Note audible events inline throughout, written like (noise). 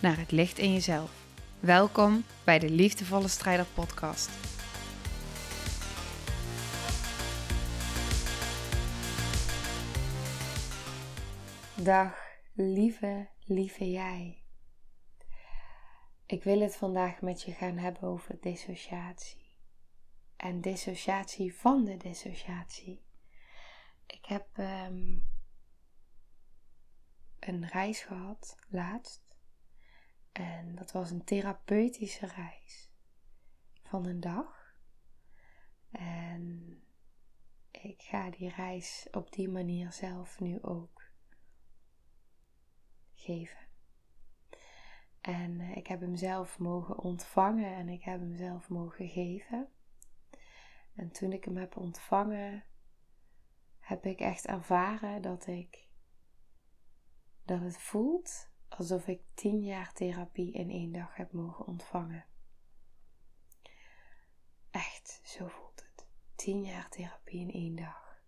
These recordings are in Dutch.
naar het licht in jezelf. Welkom bij de Liefdevolle Strijder Podcast. Dag, lieve, lieve jij. Ik wil het vandaag met je gaan hebben over dissociatie. En dissociatie van de dissociatie. Ik heb ehm, een reis gehad laatst. En dat was een therapeutische reis van een dag. En ik ga die reis op die manier zelf nu ook geven. En eh, ik heb hem zelf mogen ontvangen en ik heb hem zelf mogen geven. En toen ik hem heb ontvangen, heb ik echt ervaren dat ik dat het voelt alsof ik tien jaar therapie in één dag heb mogen ontvangen. Echt, zo voelt het. Tien jaar therapie in één dag.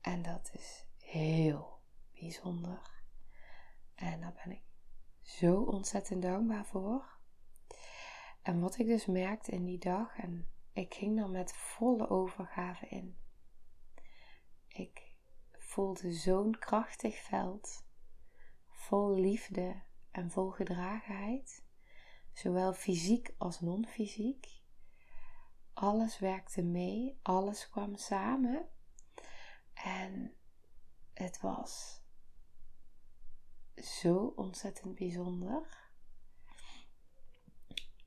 En dat is heel bijzonder. En daar ben ik zo ontzettend dankbaar voor. En wat ik dus merkte in die dag, en ik ging er met volle overgave in. Ik voelde zo'n krachtig veld vol liefde en vol gedragenheid, zowel fysiek als non-fysiek. Alles werkte mee, alles kwam samen en het was zo ontzettend bijzonder.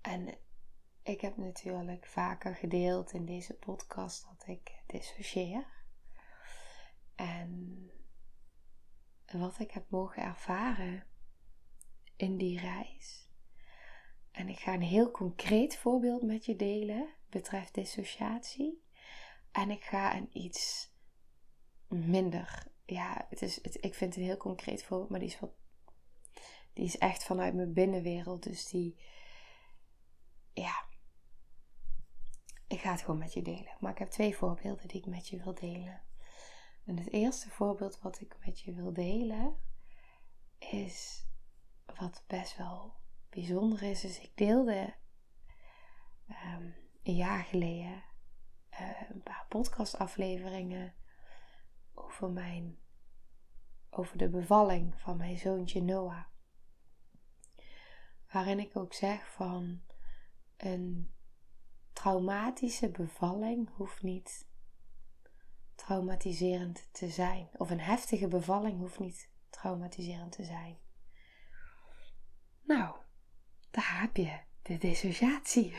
En ik heb natuurlijk vaker gedeeld in deze podcast dat ik dissocieer. En wat ik heb mogen ervaren in die reis. En ik ga een heel concreet voorbeeld met je delen betreft dissociatie. En ik ga een iets minder. Ja, het is, het, ik vind het een heel concreet voorbeeld, maar die is, wat, die is echt vanuit mijn binnenwereld. Dus die, ja, ik ga het gewoon met je delen. Maar ik heb twee voorbeelden die ik met je wil delen. En het eerste voorbeeld wat ik met je wil delen is wat best wel bijzonder is. Is ik deelde um, een jaar geleden uh, een paar podcastafleveringen over mijn over de bevalling van mijn zoontje Noah. Waarin ik ook zeg van een traumatische bevalling hoeft niet traumatiserend te zijn. Of een heftige bevalling hoeft niet traumatiserend te zijn. Nou, daar heb je de dissociatie.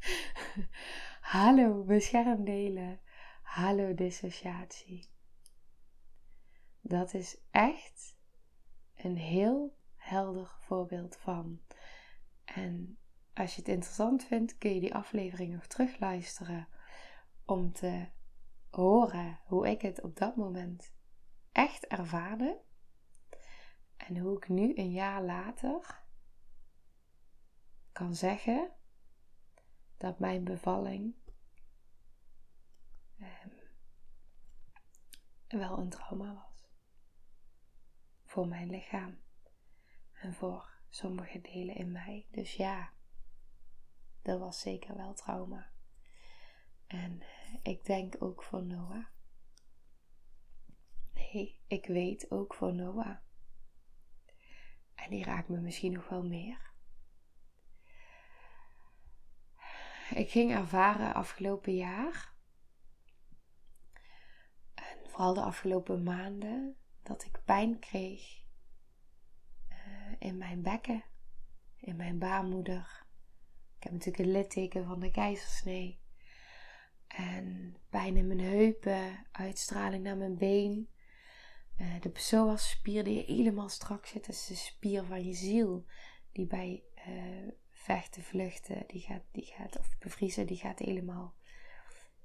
(laughs) Hallo beschermdelen. Hallo dissociatie. Dat is echt een heel helder voorbeeld van. En als je het interessant vindt, kun je die aflevering nog terugluisteren om te horen hoe ik het op dat moment echt ervaarde. En hoe ik nu een jaar later kan zeggen dat mijn bevalling ehm, wel een trauma was. Voor mijn lichaam en voor sommige delen in mij. Dus ja, dat was zeker wel trauma. En ik denk ook voor Noah. Nee, ik weet ook voor Noah. En die raakt me misschien nog wel meer. Ik ging ervaren afgelopen jaar. En vooral de afgelopen maanden. Dat ik pijn kreeg. Uh, in mijn bekken. In mijn baarmoeder. Ik heb natuurlijk een litteken van de keizersnee. En pijn in mijn heupen, uitstraling naar mijn been. Uh, de psoas-spier die helemaal strak zit, is de spier van je ziel. Die bij uh, vechten, vluchten, die gaat, die gaat, of bevriezen, die gaat helemaal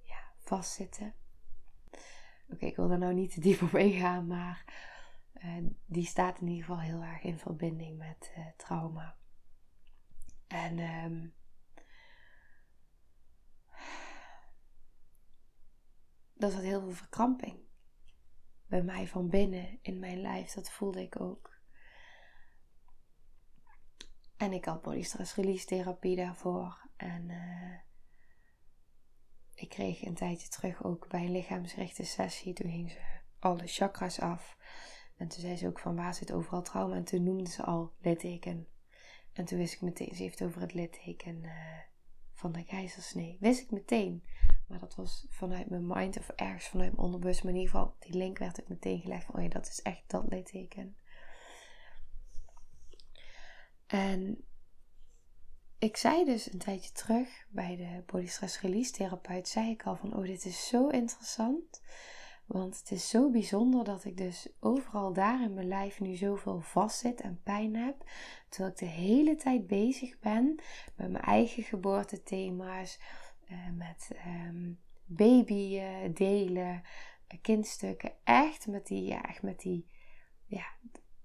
ja, vastzitten. Oké, ik wil daar nou niet te diep op ingaan, maar uh, die staat in ieder geval heel erg in verbinding met trauma. En um, dat had heel veel verkramping bij mij van binnen in mijn lijf. Dat voelde ik ook. En ik had body stress release therapie daarvoor. En uh, ik kreeg een tijdje terug ook bij een lichaamsgerichte sessie. Toen ging ze alle chakras af. En toen zei ze ook van waar zit overal trauma. En toen noemde ze al litteken. En toen wist ik meteen, ze heeft over het litteken uh, van de keizersnee. Wist ik meteen. Maar dat was vanuit mijn mind of ergens vanuit mijn onderbewust. Maar in ieder geval, die link werd ook meteen gelegd van, oh ja, dat is echt dat litteken. En ik zei dus een tijdje terug bij de body stress release therapeut, zei ik al van, oh dit is zo interessant. Want het is zo bijzonder dat ik dus overal daar in mijn lijf nu zoveel vastzit en pijn heb. Terwijl ik de hele tijd bezig ben met mijn eigen geboortethema's. Uh, met um, baby uh, delen, uh, kindstukken. Echt met die, ja, echt met die, ja,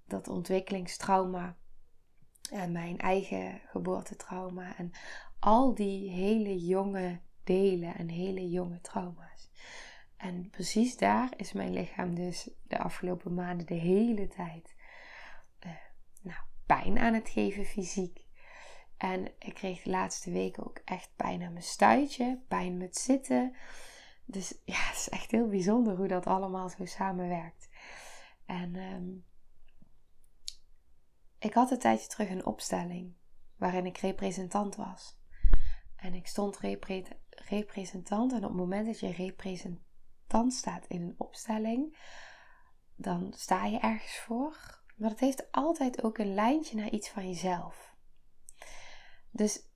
dat ontwikkelingstrauma. En mijn eigen geboortetrauma. En al die hele jonge delen en hele jonge trauma's. En precies daar is mijn lichaam dus de afgelopen maanden de hele tijd nou, pijn aan het geven fysiek. En ik kreeg de laatste weken ook echt pijn aan mijn stuitje, pijn met zitten. Dus (laughs) ja, het is echt heel bijzonder hoe dat allemaal zo samenwerkt. En um, ik had een tijdje terug een opstelling waarin ik representant was. En ik stond repre representant. En op het moment dat je representant staat in een opstelling, dan sta je ergens voor. Maar het heeft altijd ook een lijntje naar iets van jezelf. Dus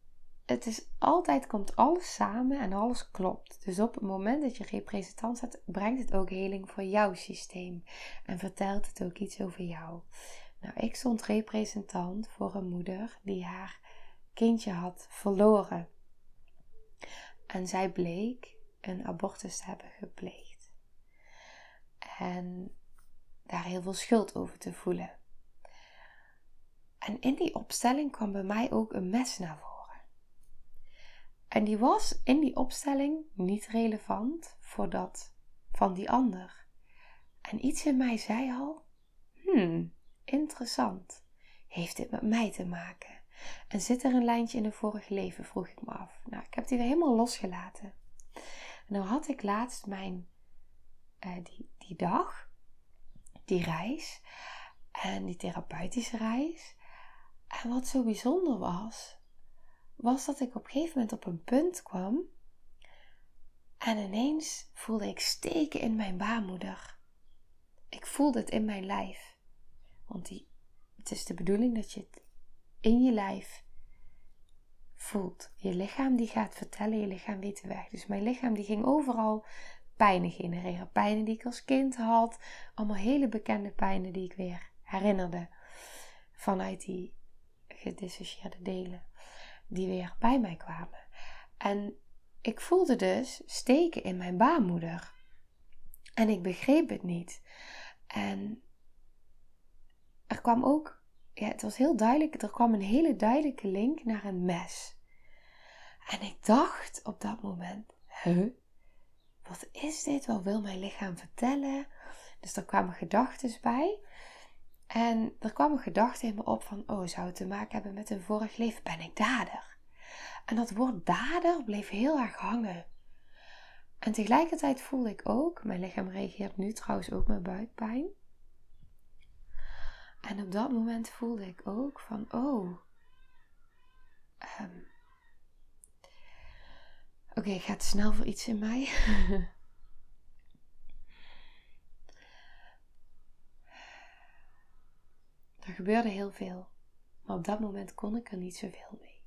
het is altijd, komt alles samen en alles klopt. Dus op het moment dat je representant staat, brengt het ook heling voor jouw systeem. En vertelt het ook iets over jou. Nou, ik stond representant voor een moeder die haar kindje had verloren. En zij bleek een abortus te hebben gepleegd. En daar heel veel schuld over te voelen. En in die opstelling kwam bij mij ook een mes naar voren. En die was in die opstelling niet relevant voor dat van die ander. En iets in mij zei al: hmm, interessant. Heeft dit met mij te maken? En zit er een lijntje in een vorig leven, vroeg ik me af. Nou, ik heb die weer helemaal losgelaten. En nou had ik laatst mijn, uh, die, die dag, die reis en die therapeutische reis. En wat zo bijzonder was, was dat ik op een gegeven moment op een punt kwam en ineens voelde ik steken in mijn baarmoeder. Ik voelde het in mijn lijf. Want die, het is de bedoeling dat je het in je lijf voelt. Je lichaam die gaat vertellen, je lichaam weet de weg. Dus mijn lichaam die ging overal pijnen genereren. Pijnen die ik als kind had. Allemaal hele bekende pijnen die ik weer herinnerde. Vanuit die gedissocieerde delen. Die weer bij mij kwamen. En ik voelde dus steken in mijn baarmoeder. En ik begreep het niet. En er kwam ook, ja, het was heel duidelijk, er kwam een hele duidelijke link naar een mes. En ik dacht op dat moment, huh, wat is dit? Wat wil mijn lichaam vertellen? Dus er kwamen gedachten bij. En er kwam een gedachte in me op van, oh, zou het te maken hebben met een vorig leven? Ben ik dader? En dat woord dader bleef heel erg hangen. En tegelijkertijd voelde ik ook, mijn lichaam reageert nu trouwens ook met buikpijn. En op dat moment voelde ik ook van, oh, um, oké, ik ga te snel voor iets in mij. (laughs) er gebeurde heel veel, maar op dat moment kon ik er niet zoveel mee.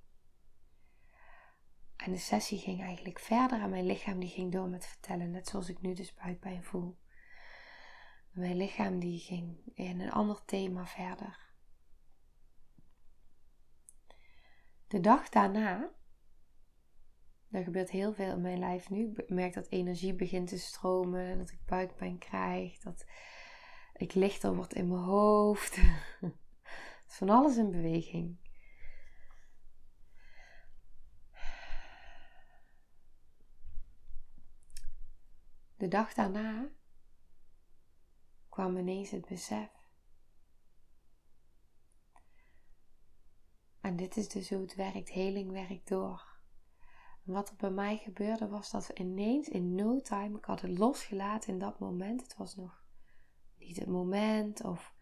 En de sessie ging eigenlijk verder en mijn lichaam die ging door met vertellen, net zoals ik nu dus buikpijn voel. Mijn lichaam die ging in een ander thema verder. De dag daarna, er gebeurt heel veel in mijn lijf nu. Ik merk dat energie begint te stromen, dat ik buikpijn krijg, dat ik lichter word in mijn hoofd. (laughs) van alles in beweging. De dag daarna kwam ineens het besef. En dit is dus hoe het werkt. Heling werkt door. Wat er bij mij gebeurde was dat ineens in no time, ik had het losgelaten in dat moment. Het was nog niet het moment of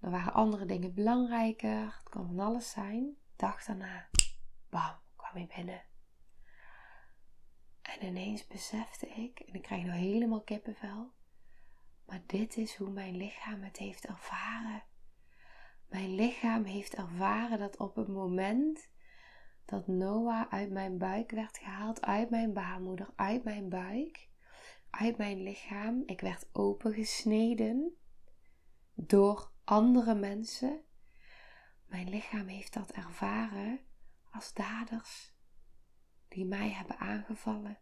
er waren andere dingen belangrijker. Het kan van alles zijn. Dag daarna, bam, kwam ik binnen. En ineens besefte ik, en ik krijg nog helemaal kippenvel, maar dit is hoe mijn lichaam het heeft ervaren. Mijn lichaam heeft ervaren dat op het moment dat Noah uit mijn buik werd gehaald, uit mijn baarmoeder, uit mijn buik, uit mijn lichaam, ik werd opengesneden door andere mensen. Mijn lichaam heeft dat ervaren als daders die mij hebben aangevallen.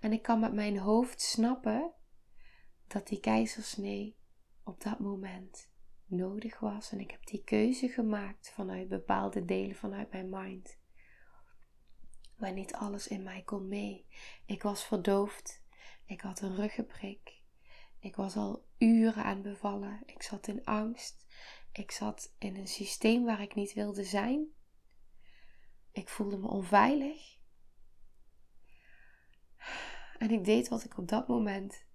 En ik kan met mijn hoofd snappen dat die keizersnee op dat moment nodig was. En ik heb die keuze gemaakt vanuit bepaalde delen vanuit mijn mind. Maar niet alles in mij kon mee. Ik was verdoofd. Ik had een ruggenprik. Ik was al uren aan bevallen. Ik zat in angst. Ik zat in een systeem waar ik niet wilde zijn. Ik voelde me onveilig. En ik deed wat ik op dat moment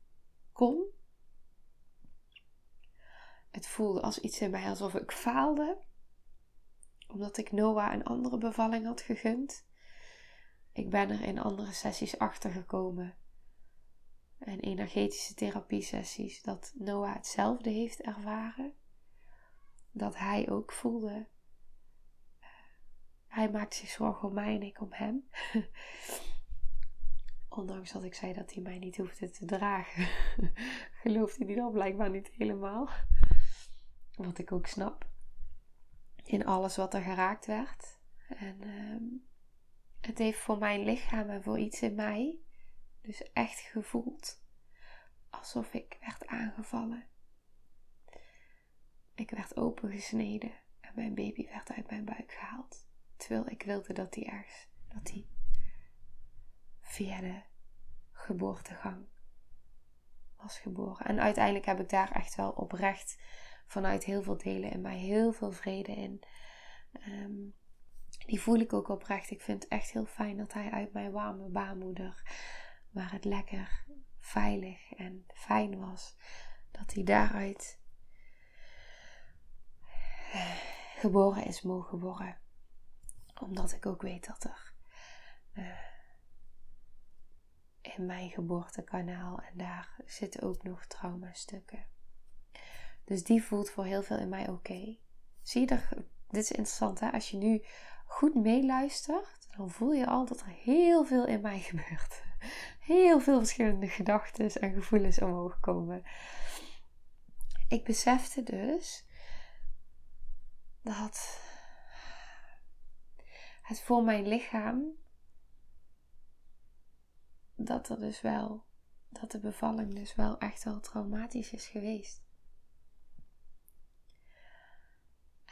kon. Het voelde als iets in mij alsof ik faalde, omdat ik Noah een andere bevalling had gegund. Ik ben er in andere sessies achter gekomen en energetische therapie sessies dat Noah hetzelfde heeft ervaren. Dat hij ook voelde. Hij maakt zich zorgen om mij en ik om hem. (laughs) Ondanks dat ik zei dat hij mij niet hoefde te dragen, (laughs) geloofde hij dan blijkbaar niet helemaal. Wat ik ook snap. In alles wat er geraakt werd. En ehm, het heeft voor mijn lichaam en voor iets in mij dus echt gevoeld alsof ik werd aangevallen. Ik werd opengesneden en mijn baby werd uit mijn buik gehaald. Terwijl ik wilde dat hij ergens, dat hij via de geboortegang was geboren. En uiteindelijk heb ik daar echt wel oprecht vanuit heel veel delen in mij heel veel vrede in. Ehm, die voel ik ook oprecht. Ik vind het echt heel fijn dat hij uit mijn warme baarmoeder, waar het lekker, veilig en fijn was, dat hij daaruit eh, geboren is mogen worden. Omdat ik ook weet dat er uh, in mijn geboortekanaal. En daar zitten ook nog traumastukken. Dus die voelt voor heel veel in mij oké. Zie je er, dit is interessant hè, als je nu goed meeluistert, dan voel je al dat er heel veel in mij (laughs) gebeurt. Heel veel verschillende gedachten en gevoelens omhoog komen. Ik besefte dus dat het voor mijn lichaam dat er dus wel, dat de bevalling dus wel echt wel traumatisch is geweest.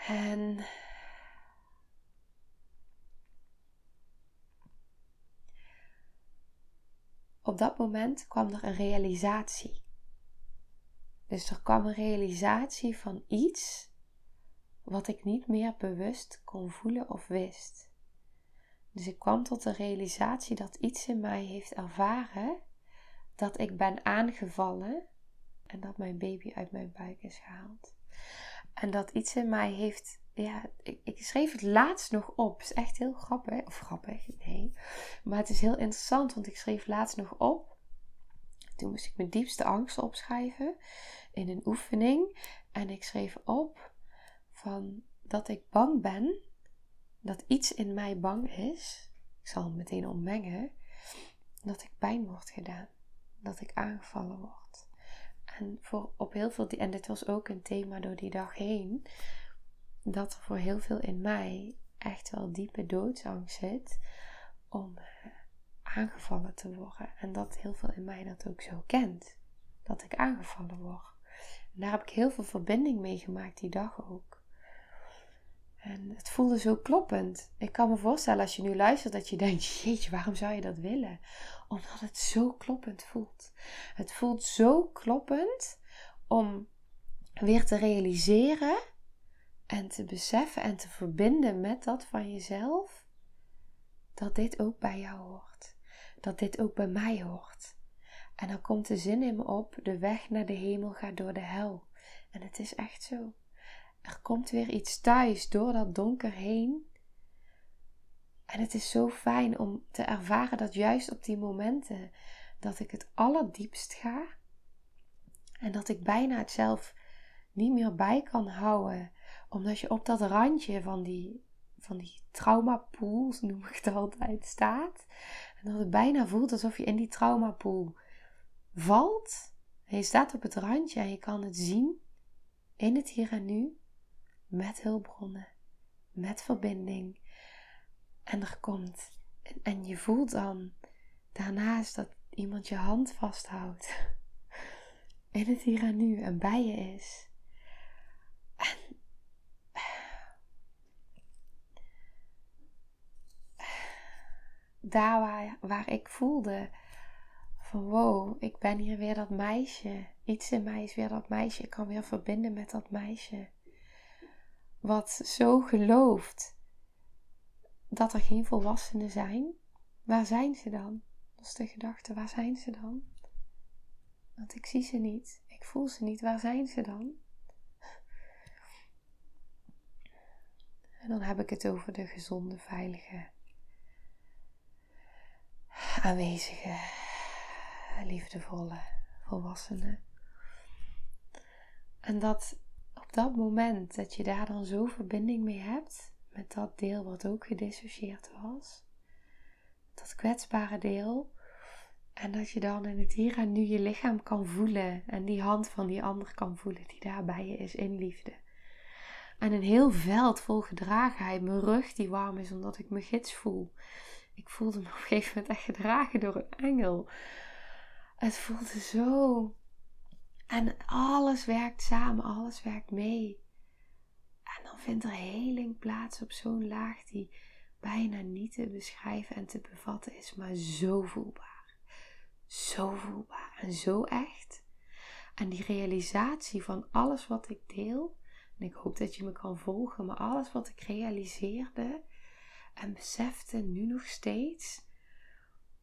En op dat moment kwam er een realisatie. Dus er kwam een realisatie van iets wat ik niet meer bewust kon voelen of wist. Dus ik kwam tot de realisatie dat iets in mij heeft ervaren dat ik ben aangevallen en dat mijn baby uit mijn buik is gehaald. En dat iets in mij heeft, ja, ik, ik schreef het laatst nog op. Het is echt heel grappig, of grappig, nee. Maar het is heel interessant, want ik schreef laatst nog op. Toen moest ik mijn diepste angst opschrijven in een oefening. En ik schreef op van dat ik bang ben dat iets in mij bang is, ik zal het meteen ommengen, dat ik pijn word gedaan, dat ik aangevallen word. En, voor op heel veel, en dit was ook een thema door die dag heen, dat er voor heel veel in mij echt wel diepe doodsangst zit om eh, aangevallen te worden. En dat heel veel in mij dat ook zo kent. Dat ik aangevallen word. En daar heb ik heel veel verbinding mee gemaakt die dag ook. En het voelde zo kloppend. Ik kan me voorstellen als je nu luistert dat je denkt: (laughs) jeetje, waarom zou je dat willen? Omdat het zo kloppend voelt. Het voelt zo kloppend om weer te realiseren en te beseffen en te verbinden met dat van jezelf. Dat dit ook bij jou hoort. Dat dit ook bij mij hoort. En dan komt de zin in me op: de weg naar de hemel gaat door de hel. En het is echt zo. Er komt weer iets thuis door dat donker heen. En het is zo fijn om te ervaren dat juist op die momenten dat ik het allerdiepst ga en dat ik bijna het zelf niet meer bij kan houden, omdat je op dat randje van die, van die traumapools, noem ik het altijd, staat. En dat het bijna voelt alsof je in die traumapool valt. En je staat op het randje en je kan het zien in het hier en nu met hulpbronnen, met verbinding. En er komt, en, je voelt dan daarnaast dat iemand je hand vasthoudt. (laughs) In het hier en nu en bij je is. En daar waar, ik voelde van wow, ik ben hier weer dat meisje. Iets in mij is weer dat meisje. Ik kan weer verbinden met dat meisje wat zo gelooft dat er geen volwassenen zijn, waar zijn ze dan? Dat is de gedachte, waar zijn ze dan? Want ik zie ze niet, ik voel ze niet, waar zijn ze dan? En dan heb ik het over de gezonde, veilige, aanwezige, liefdevolle volwassenen. En dat dat moment dat je daar dan zo verbinding mee hebt, met dat deel wat ook gedissocieerd was, dat kwetsbare deel, en dat je dan in het hier en nu je lichaam kan voelen en die hand van die ander kan voelen die daar bij je is in liefde. En een heel veld vol gedragenheid, mijn rug die warm is omdat ik mijn gids voel. Ik voelde me op een gegeven moment echt gedragen door een engel. Het voelde zo en alles werkt samen, alles werkt mee. En dan vindt er heling plaats op zo'n laag die bijna niet te beschrijven en te bevatten is, maar zo voelbaar. Zo voelbaar en zo echt. En die realisatie van alles wat ik deel, en ik hoop dat je me kan volgen, maar alles wat ik realiseerde en besefte nu nog steeds,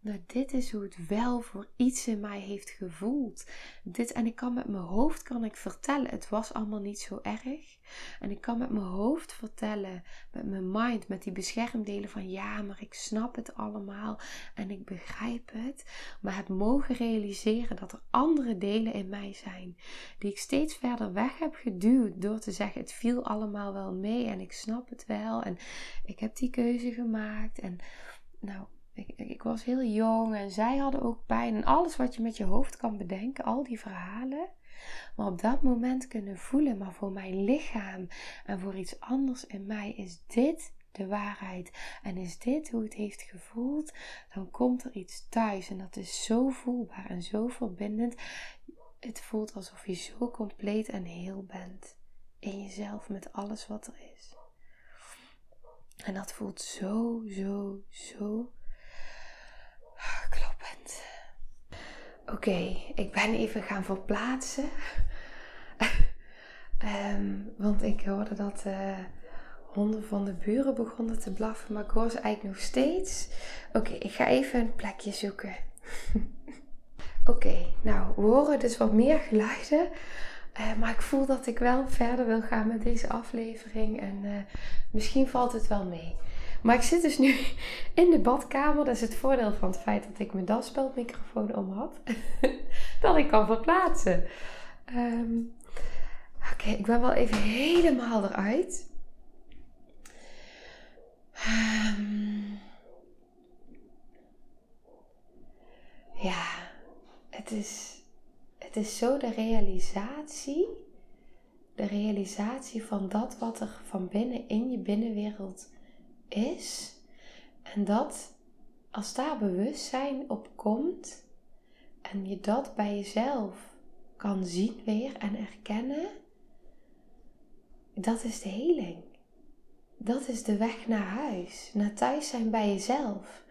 nou, dit is hoe het wel voor iets in mij heeft gevoeld. Dit, en ik kan met mijn hoofd kan ik vertellen, het was allemaal niet zo erg. En ik kan met mijn hoofd vertellen, met mijn mind, met die beschermdelen van ja, maar ik snap het allemaal en ik begrijp het. Maar het mogen realiseren dat er andere delen in mij zijn, die ik steeds verder weg heb geduwd door te zeggen, het viel allemaal wel mee en ik snap het wel en ik heb die keuze gemaakt. En nou, ik, ik, was heel jong en zij hadden ook pijn. En alles wat je met je hoofd kan bedenken, al die verhalen. Maar op dat moment kunnen voelen, maar voor mijn lichaam en voor iets anders in mij is dit de waarheid. En is dit hoe het heeft gevoeld, dan komt er iets thuis. En dat is zo voelbaar en zo verbindend. Het voelt alsof je zo compleet en heel bent in jezelf met alles wat er is. En dat voelt zo, zo, zo Kloppend. Oké, ik ben even gaan verplaatsen. um, (laughs) want ik hoorde dat de honden van de buren begonnen te blaffen, maar ik hoor ze eigenlijk nog steeds. Oké, ik ga even een plekje zoeken. (laughs) Oké, nou, we horen dus wat meer geluiden. Uh, maar ik voel dat ik wel verder wil gaan met deze aflevering. En uh, misschien valt het wel mee. Maar ik zit dus nu (laughs) in de badkamer. Dat is het voordeel van het feit dat ik mijn daspeldmicrofoon om had. (laughs) dat ik kan verplaatsen. Ehm, oké, ik ben wel even helemaal eruit. Um, ja, het is, het is zo de realisatie, de realisatie van dat wat er van binnen in je binnenwereld is. En dat als daar bewustzijn op komt en je dat bij jezelf kan zien weer en erkennen, dat is de heling. Dat is de weg naar huis, naar thuis zijn bij jezelf.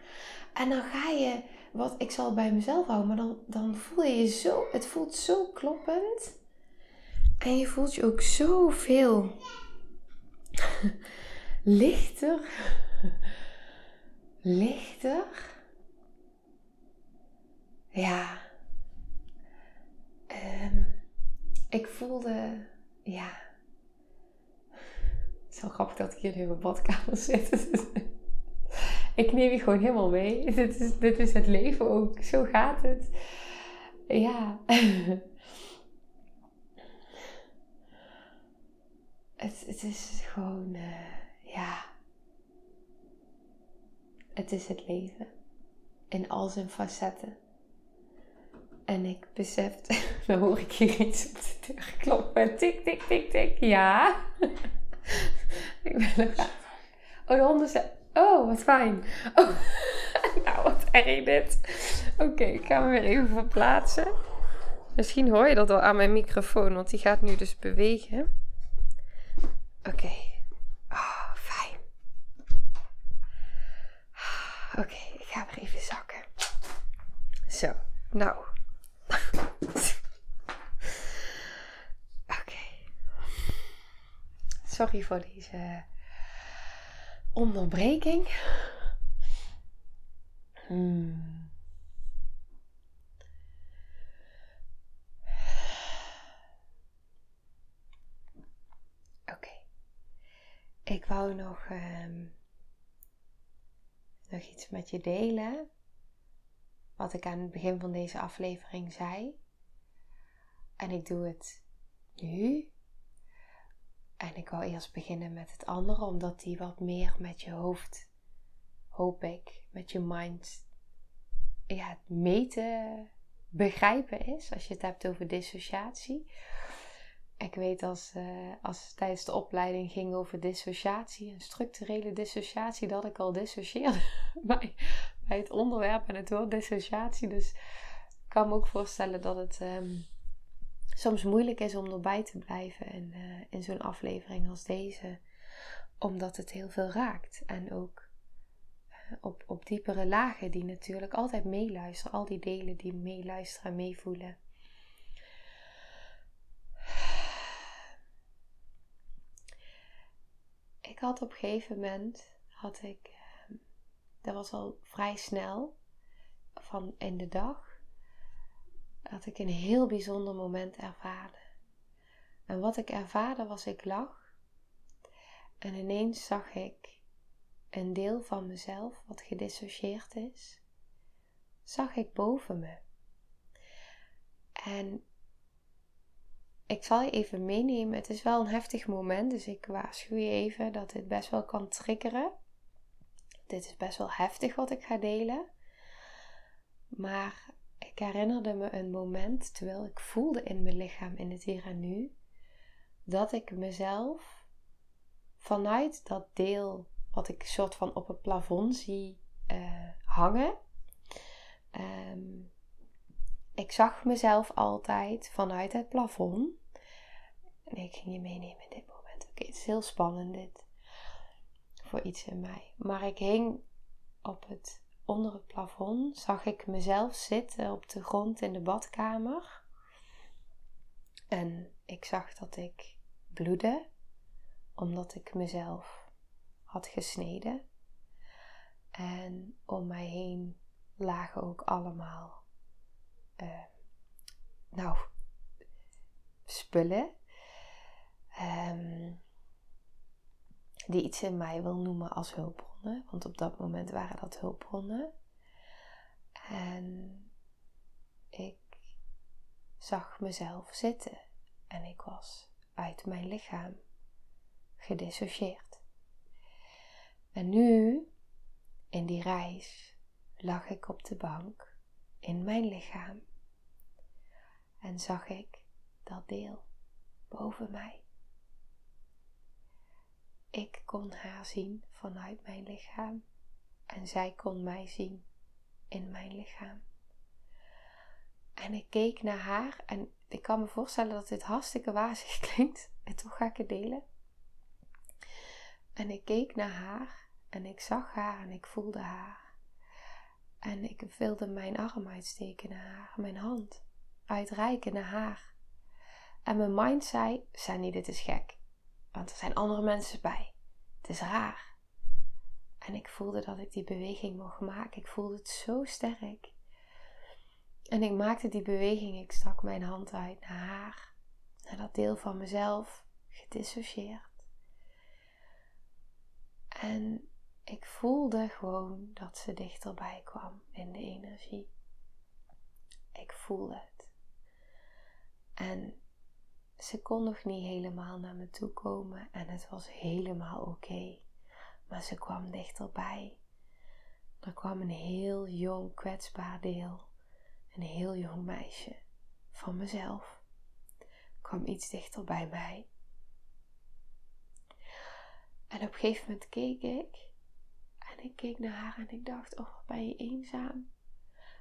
En dan ga je, wat ik zal bij mezelf houden, maar dan, dan voel je je zo, het voelt zo kloppend. En je voelt je ook zoveel lichter. lichter. Ja. Um, ik voelde, ja. Het is wel grappig dat ik hier in mijn badkamer zit. (laughs) ik neem je gewoon helemaal mee. Dit is, dit is het leven ook. Zo gaat het. Ja. (laughs) het, het is gewoon, uh, ja. Het is het leven. In al zijn facetten. En ik besefte, (laughs) dan hoor ik hier iets op de deur. Tik, tik, tik, tik. Ja. ik ben nog Oh, de honden zijn... Oh, wat fijn. Oh. (laughs) nou, wat erg dit. Oké, ik ga me weer even verplaatsen. Misschien hoor je dat al aan mijn microfoon, want die gaat nu dus bewegen. Oké fijn. Oké, ik ga weer even zakken. Zo, nou. Oké. Sorry voor deze onderbreking. Hmm. Oké. Ik wou nog, um, nog iets met je delen wat ik aan het begin van deze aflevering zei. En ik doe het nu. En ik wil eerst beginnen met het andere, omdat die wat meer met je hoofd, hoop ik, met je mind, ja, mee te begrijpen is. Als je het hebt over dissociatie. Ik weet als, uh, als tijdens de opleiding ging over dissociatie en structurele dissociatie, dat ik al dissocieerde (laughs) bij, bij het onderwerp en het woord dissociatie. Dus ik kan me ook voorstellen dat het ehm, soms moeilijk is om erbij te blijven in, uh, in zo'n aflevering als deze. Omdat het heel veel raakt. En ook uh, op, op diepere lagen die natuurlijk altijd meeluisteren. Al die delen die meeluisteren en meevoelen. Ik had op een gegeven moment, had ik dat was al vrij snel van in de dag, dat ik een heel bijzonder moment ervaarde. En wat ik ervaarde was, ik lag en ineens zag ik een deel van mezelf wat gedissocieerd is, zag ik boven me. En ik zal je even meenemen. Het is wel een heftig moment, dus ik waarschuw je even dat dit best wel kan triggeren dit is best wel heftig wat ik ga delen. Maar ik herinnerde me een moment terwijl ik voelde in mijn lichaam, in het hier en nu, dat ik mezelf vanuit dat deel wat ik soort van op het plafond zie uh, hangen. Ehm, ik zag mezelf altijd vanuit het plafond. En ik ging je meenemen in dit moment. Oké, het is heel spannend dit voor iets in mij. Maar ik hing op het, onder het plafond, zag ik mezelf zitten op de grond in de badkamer. En ik zag dat ik bloedde, omdat ik mezelf had gesneden. En om mij heen lagen ook allemaal, uh, nou, spullen. Um, die iets in mij wil noemen als hulpbronnen. Want op dat moment waren dat hulpbronnen. En ik zag mezelf zitten en ik was uit mijn lichaam gedissocieerd. En nu, in die reis, lag ik op de bank in mijn lichaam. En zag ik dat deel boven mij. Ik kon haar zien vanuit mijn lichaam en zij kon mij zien in mijn lichaam. En ik keek naar haar en ik kan me voorstellen dat dit hartstikke wazig (laughs) klinkt. En toch ga ik het delen. En ik keek naar haar en ik zag haar en ik voelde haar. En ik wilde mijn arm uitsteken naar haar, mijn hand uitreiken naar haar. En mijn mind zei: Sandy, dit is gek. Want er zijn andere mensen bij. Het is raar. En ik voelde dat ik die beweging mocht maken. Ik voelde het zo sterk. En ik maakte die beweging. Ik stak mijn hand uit naar haar. Naar dat deel van mezelf. Gedissocieerd. En ik voelde gewoon dat ze dichterbij kwam in de energie. Ik voelde. En ze kon nog niet helemaal naar me toe komen en het was helemaal oké. Maar ze kwam dichterbij. Er kwam een heel jong kwetsbaar deel, een heel jong meisje van mezelf, kwam iets dichter bij mij. En op een gegeven moment keek ik en ik keek naar haar en ik dacht, oh, ben je eenzaam?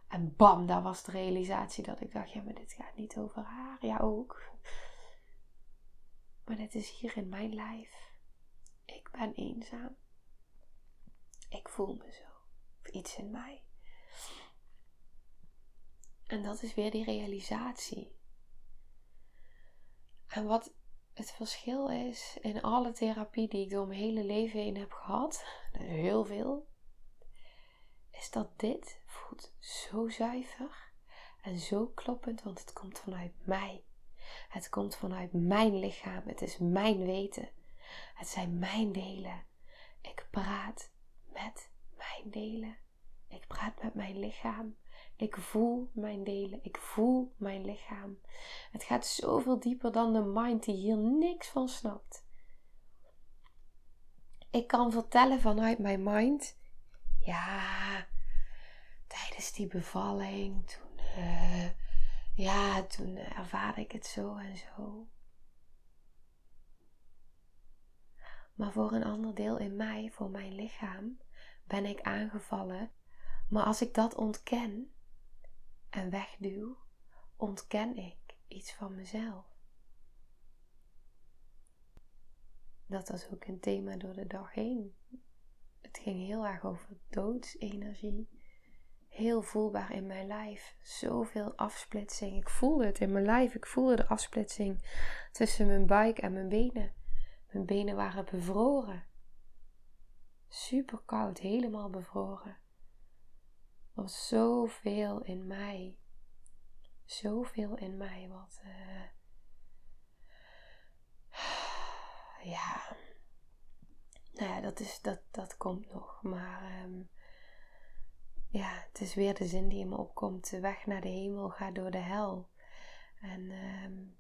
En bam, daar was de realisatie dat ik dacht, ja, maar dit gaat niet over haar. Ja, ook. Maar dit is hier in mijn lijf. Ik ben eenzaam. Ik voel me zo. Of iets in mij. En dat is weer die realisatie. En wat het verschil is in alle therapie die ik door mijn hele leven heen heb gehad, heel veel, is dat dit voelt zo zuiver en zo kloppend, want het komt vanuit mij. Het komt vanuit mijn lichaam. Het is mijn weten. Het zijn mijn delen. Ik praat met mijn delen. Ik praat met mijn lichaam. Ik voel mijn delen. Ik voel mijn lichaam. Het gaat zoveel dieper dan de mind die hier niks van snapt. Ik kan vertellen vanuit mijn mind. Ja, tijdens die bevalling, toen, uh, ja, toen ervaarde ik het zo en zo. Maar voor een ander deel in mij, voor mijn lichaam, ben ik aangevallen. Maar als ik dat ontken en wegduw, ontken ik iets van mezelf. Dat was ook een thema door de dag heen. Het ging heel erg over doodsenergie heel voelbaar in mijn lijf. Zoveel afsplitsing. Ik voelde het in mijn lijf. Ik voelde de afsplitsing tussen mijn buik en mijn benen. Mijn benen waren bevroren. Super koud, helemaal bevroren. Er was zoveel in mij. Zoveel in mij wat. Uh, (sighs) ja. Dat, is, dat, dat komt nog. Maar um, ja, het is weer de zin die in me opkomt. De weg naar de hemel gaat door de hel. En um,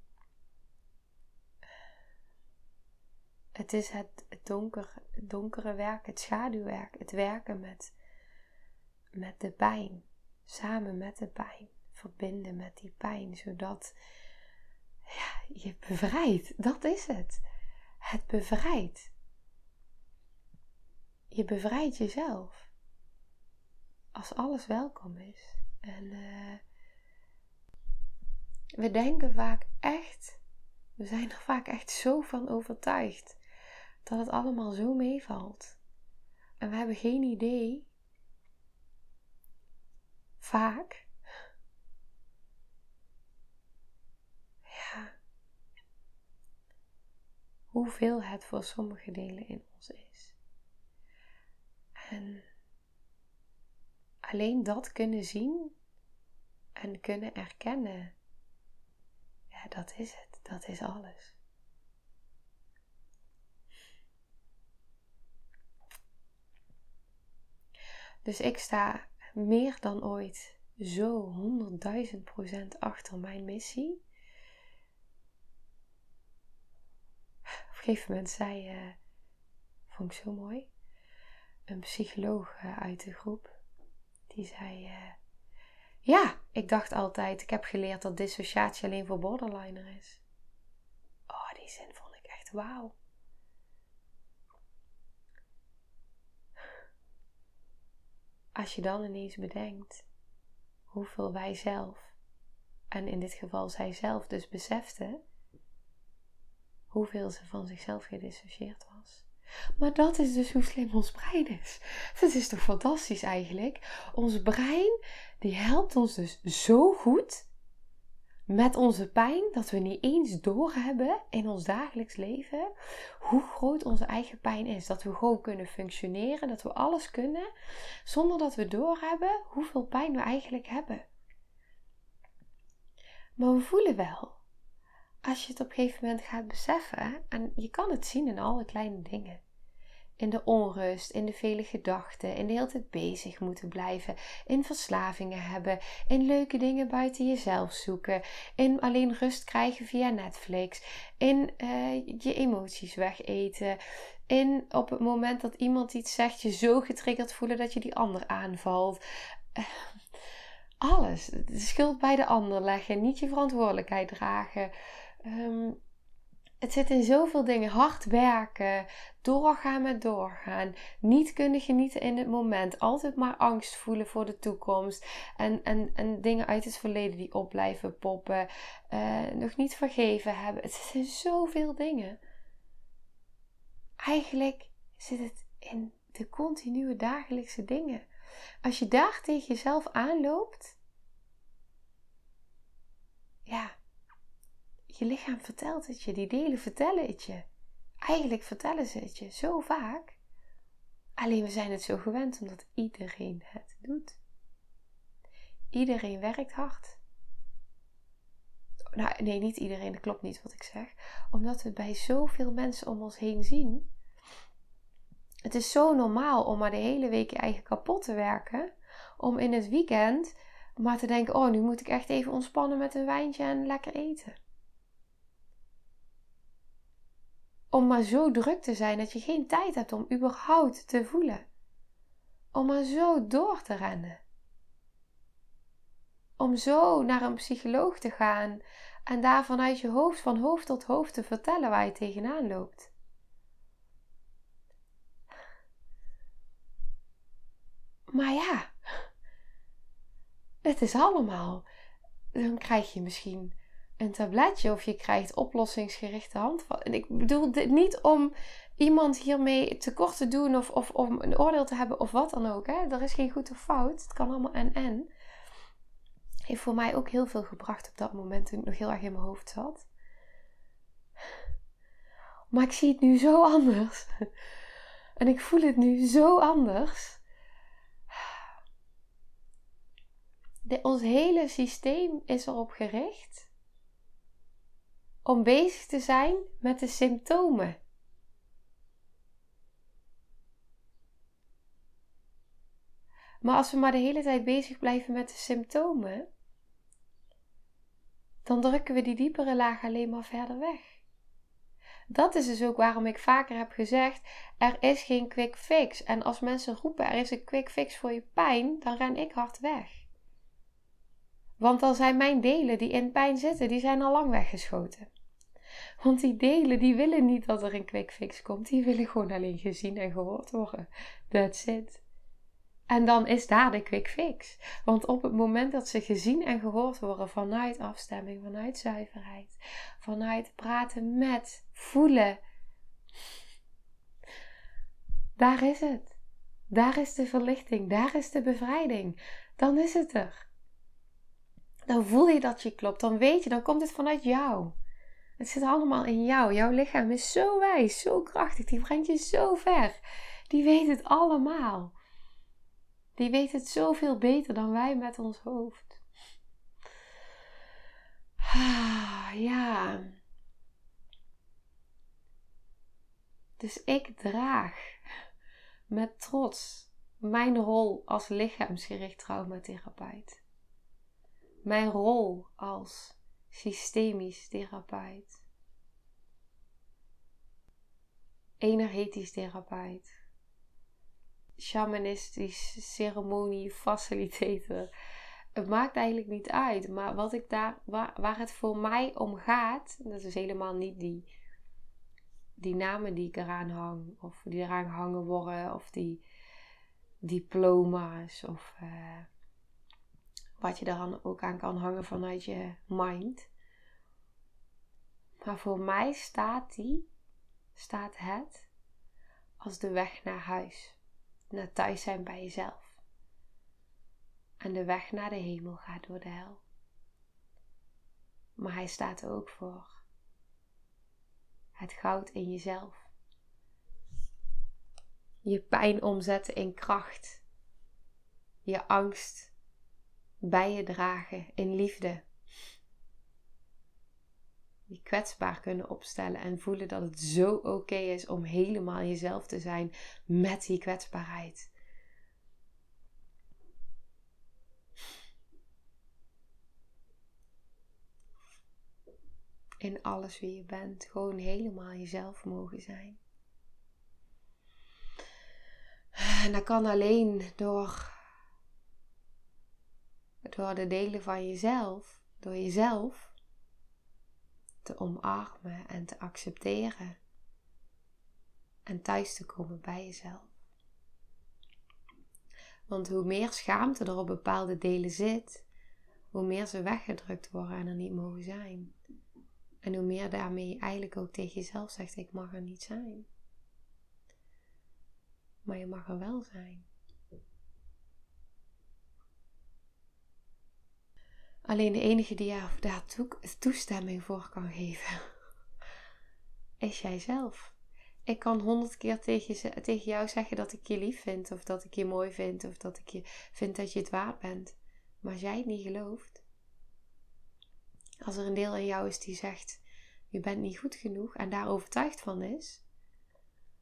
het is het, donker, donkere werk, het schaduwwerk, het werken met, met de pijn. Samen met de pijn. Verbinden met die pijn, zodat ja, je bevrijdt. Dat is het. Het bevrijdt. Je bevrijdt jezelf als alles welkom is. En uh, we denken vaak echt, we zijn er vaak echt zo van overtuigd dat het allemaal zo meevalt. En we hebben geen idee, vaak, ja, hoeveel het voor sommige delen in ons is. En alleen dat kunnen zien en kunnen erkennen, ja, dat is het. Dat is alles. Dus ik sta meer dan ooit zo honderdduizend procent achter mijn missie. Op een gegeven moment zei, uh, vond ik zo mooi, een psycholoog uh, uit de groep die zei: uh, Ja, Ik dacht altijd, ik heb geleerd dat dissociatie alleen voor borderliner is. Oh, die zin vond ik echt wauw. Als je dan ineens bedenkt hoeveel wij zelf, en in dit geval zij zelf dus besefte, hoeveel ze van zichzelf gedissocieerd was. Maar dat is dus hoe slim ons brein is. Dat is toch fantastisch eigenlijk? Ons brein die helpt ons dus zo goed met onze pijn dat we niet eens doorhebben in ons dagelijks leven hoe groot onze eigen pijn is. Dat we gewoon kunnen functioneren, dat we alles kunnen zonder dat we doorhebben hoeveel pijn we eigenlijk hebben. Maar we voelen wel als je het op een gegeven moment gaat beseffen, en je kan het zien in alle kleine dingen. In de onrust, in de vele gedachten, in de hele tijd bezig moeten blijven, in verslavingen hebben, in leuke dingen buiten jezelf zoeken, in alleen rust krijgen via Netflix, in uh, je emoties wegeten, in op het moment dat iemand iets zegt je zo getriggerd voelen dat je die ander aanvalt. Uh, alles. De schuld bij de ander leggen, niet je verantwoordelijkheid dragen. Ehm, het zit in zoveel dingen. Hard werken, doorgaan met doorgaan, niet kunnen genieten in het moment, altijd maar angst voelen voor de toekomst en, en, en dingen uit het verleden die op blijven poppen, uh, nog niet vergeven hebben. Het zit in zoveel dingen. Eigenlijk zit het in de continue dagelijkse dingen. Als je daar tegen jezelf aanloopt, ja, je lichaam vertelt het je, die delen vertellen het je. Eigenlijk vertellen ze het je zo vaak. Alleen we zijn het zo gewend omdat iedereen het doet. Iedereen werkt hard. Nou, nee, niet iedereen, dat klopt niet wat ik zeg. Omdat we bij zoveel mensen om ons heen zien. Het is zo normaal om maar de hele week je eigen kapot te werken. Om in het weekend maar te denken: oh, nu moet ik echt even ontspannen met een wijntje en lekker eten. Om maar zo druk te zijn dat je geen tijd hebt om überhaupt te voelen. Om maar zo door te rennen. Om zo naar een psycholoog te gaan en daar vanuit je hoofd van hoofd tot hoofd te vertellen waar je tegenaan loopt. Maar ja, het is allemaal. Dan krijg je misschien een tabletje of je krijgt oplossingsgerichte handvatten. En ik bedoel dit niet om iemand hiermee tekort te doen of, of om een oordeel te hebben of wat dan ook. Hè. Er is geen goed of fout. Het kan allemaal en en. Heeft voor mij ook heel veel gebracht op dat moment toen ik nog heel erg in mijn hoofd zat. Maar ik zie het nu zo anders. (laughs) En ik voel het nu zo anders. De, ons hele systeem is erop gericht om bezig te zijn met de symptomen. Maar als we maar de hele tijd bezig blijven met de symptomen, dan drukken we die diepere laag alleen maar verder weg. Dat is dus ook waarom ik vaker heb gezegd: er is geen quick fix. En als mensen roepen: er is een quick fix voor je pijn, dan ren ik hard weg. Want dan zijn mijn delen die in pijn zitten, die zijn al lang weggeschoten. Want die delen, die willen niet dat er een quick fix komt. Die willen gewoon alleen gezien en gehoord worden. That's it. En dan is daar de quick fix. Want op het moment dat ze gezien en gehoord worden vanuit afstemming, vanuit zuiverheid, vanuit praten met, voelen, daar is het. Daar is de verlichting, daar is de bevrijding. Dan is het er. Dan voel je dat je klopt, dan weet je, dan komt het vanuit jou. Het zit allemaal in jou. Jouw lichaam is zo wijs, zo krachtig. Die brengt je zo ver. Die weet het allemaal. Die weet het zoveel beter dan wij met ons hoofd. Ah, ja. Dus ik draag met trots mijn rol als lichaamsgericht traumatherapeut. Mijn rol als systemisch therapeut, energetisch therapeut, shamanistisch ceremonie facilitator, het maakt eigenlijk niet uit. Maar wat ik daar, waar, het voor mij om gaat, dat is helemaal niet die, die namen die ik eraan hang, of die eraan hangen worden, of die diploma's, of uh, wat je dan ook aan kan hangen vanuit je mind. Maar voor mij staat die, staat het als de weg naar huis. Naar thuis zijn bij jezelf. En de weg naar de hemel gaat door de hel. Maar hij staat er ook voor het goud in jezelf. Je pijn omzetten in kracht. Je angst bij je dragen in liefde. Je kwetsbaar kunnen opstellen en voelen dat het zo oké is om helemaal jezelf te zijn met die kwetsbaarheid. In alles wie je bent, gewoon helemaal jezelf mogen zijn. En dat kan alleen door, door de delen van jezelf, door jezelf te omarmen en te accepteren. En thuis te komen bij jezelf. Want hoe meer schaamte er op bepaalde delen zit, hoe meer ze weggedrukt worden en er niet mogen zijn. En hoe meer daarmee eigenlijk ook tegen jezelf zegt: Ik mag er niet zijn. Maar je mag er wel zijn. Alleen de enige die jou daar toestemming voor kan geven, (laughs) is jijzelf. Ik kan honderd keer tegen, tegen jou zeggen dat ik je lief vind, of dat ik je mooi vind, of dat ik je vind dat je het waard bent. Maar jij het niet gelooft, als er een deel in jou is die zegt: Je bent niet goed genoeg en daar overtuigd van is,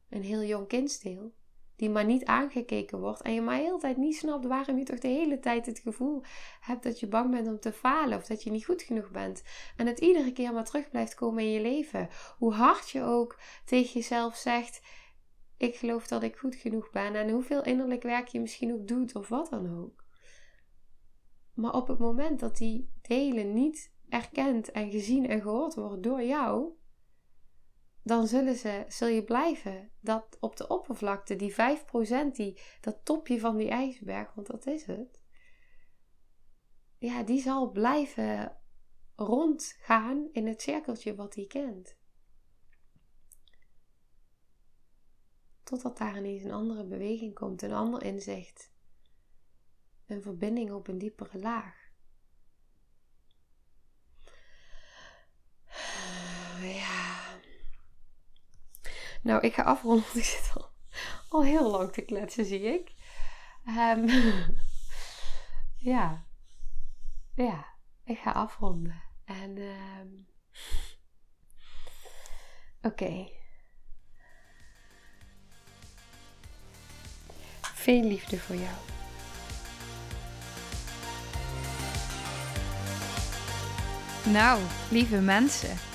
een heel jong kindsdeel, die maar niet aangekeken wordt en je maar heel tijd niet snapt waarom je toch de hele tijd het gevoel hebt dat je bang bent om te falen of dat je niet goed genoeg bent en het iedere keer maar terug blijft komen in je leven. Hoe hard je ook tegen jezelf zegt: Ik geloof dat ik goed genoeg ben en hoeveel innerlijk werk je misschien ook doet of wat dan ook. Maar op het moment dat die delen niet erkend en gezien en gehoord worden door jou, dan zullen ze, zul je blijven dat op de oppervlakte, die 5%, die, dat topje van die ijsberg, want dat is het, ja, die zal blijven rondgaan in het cirkeltje wat hij kent. Totdat daar ineens een andere beweging komt, een ander inzicht, een verbinding op een diepere laag. Nou, ik ga afronden, (laughs) want ik zit al, al heel lang te kletsen, zie ik. Um, (laughs) ja. Ja, ik ga afronden. En um, oké. Veel liefde voor jou. Nou, lieve mensen.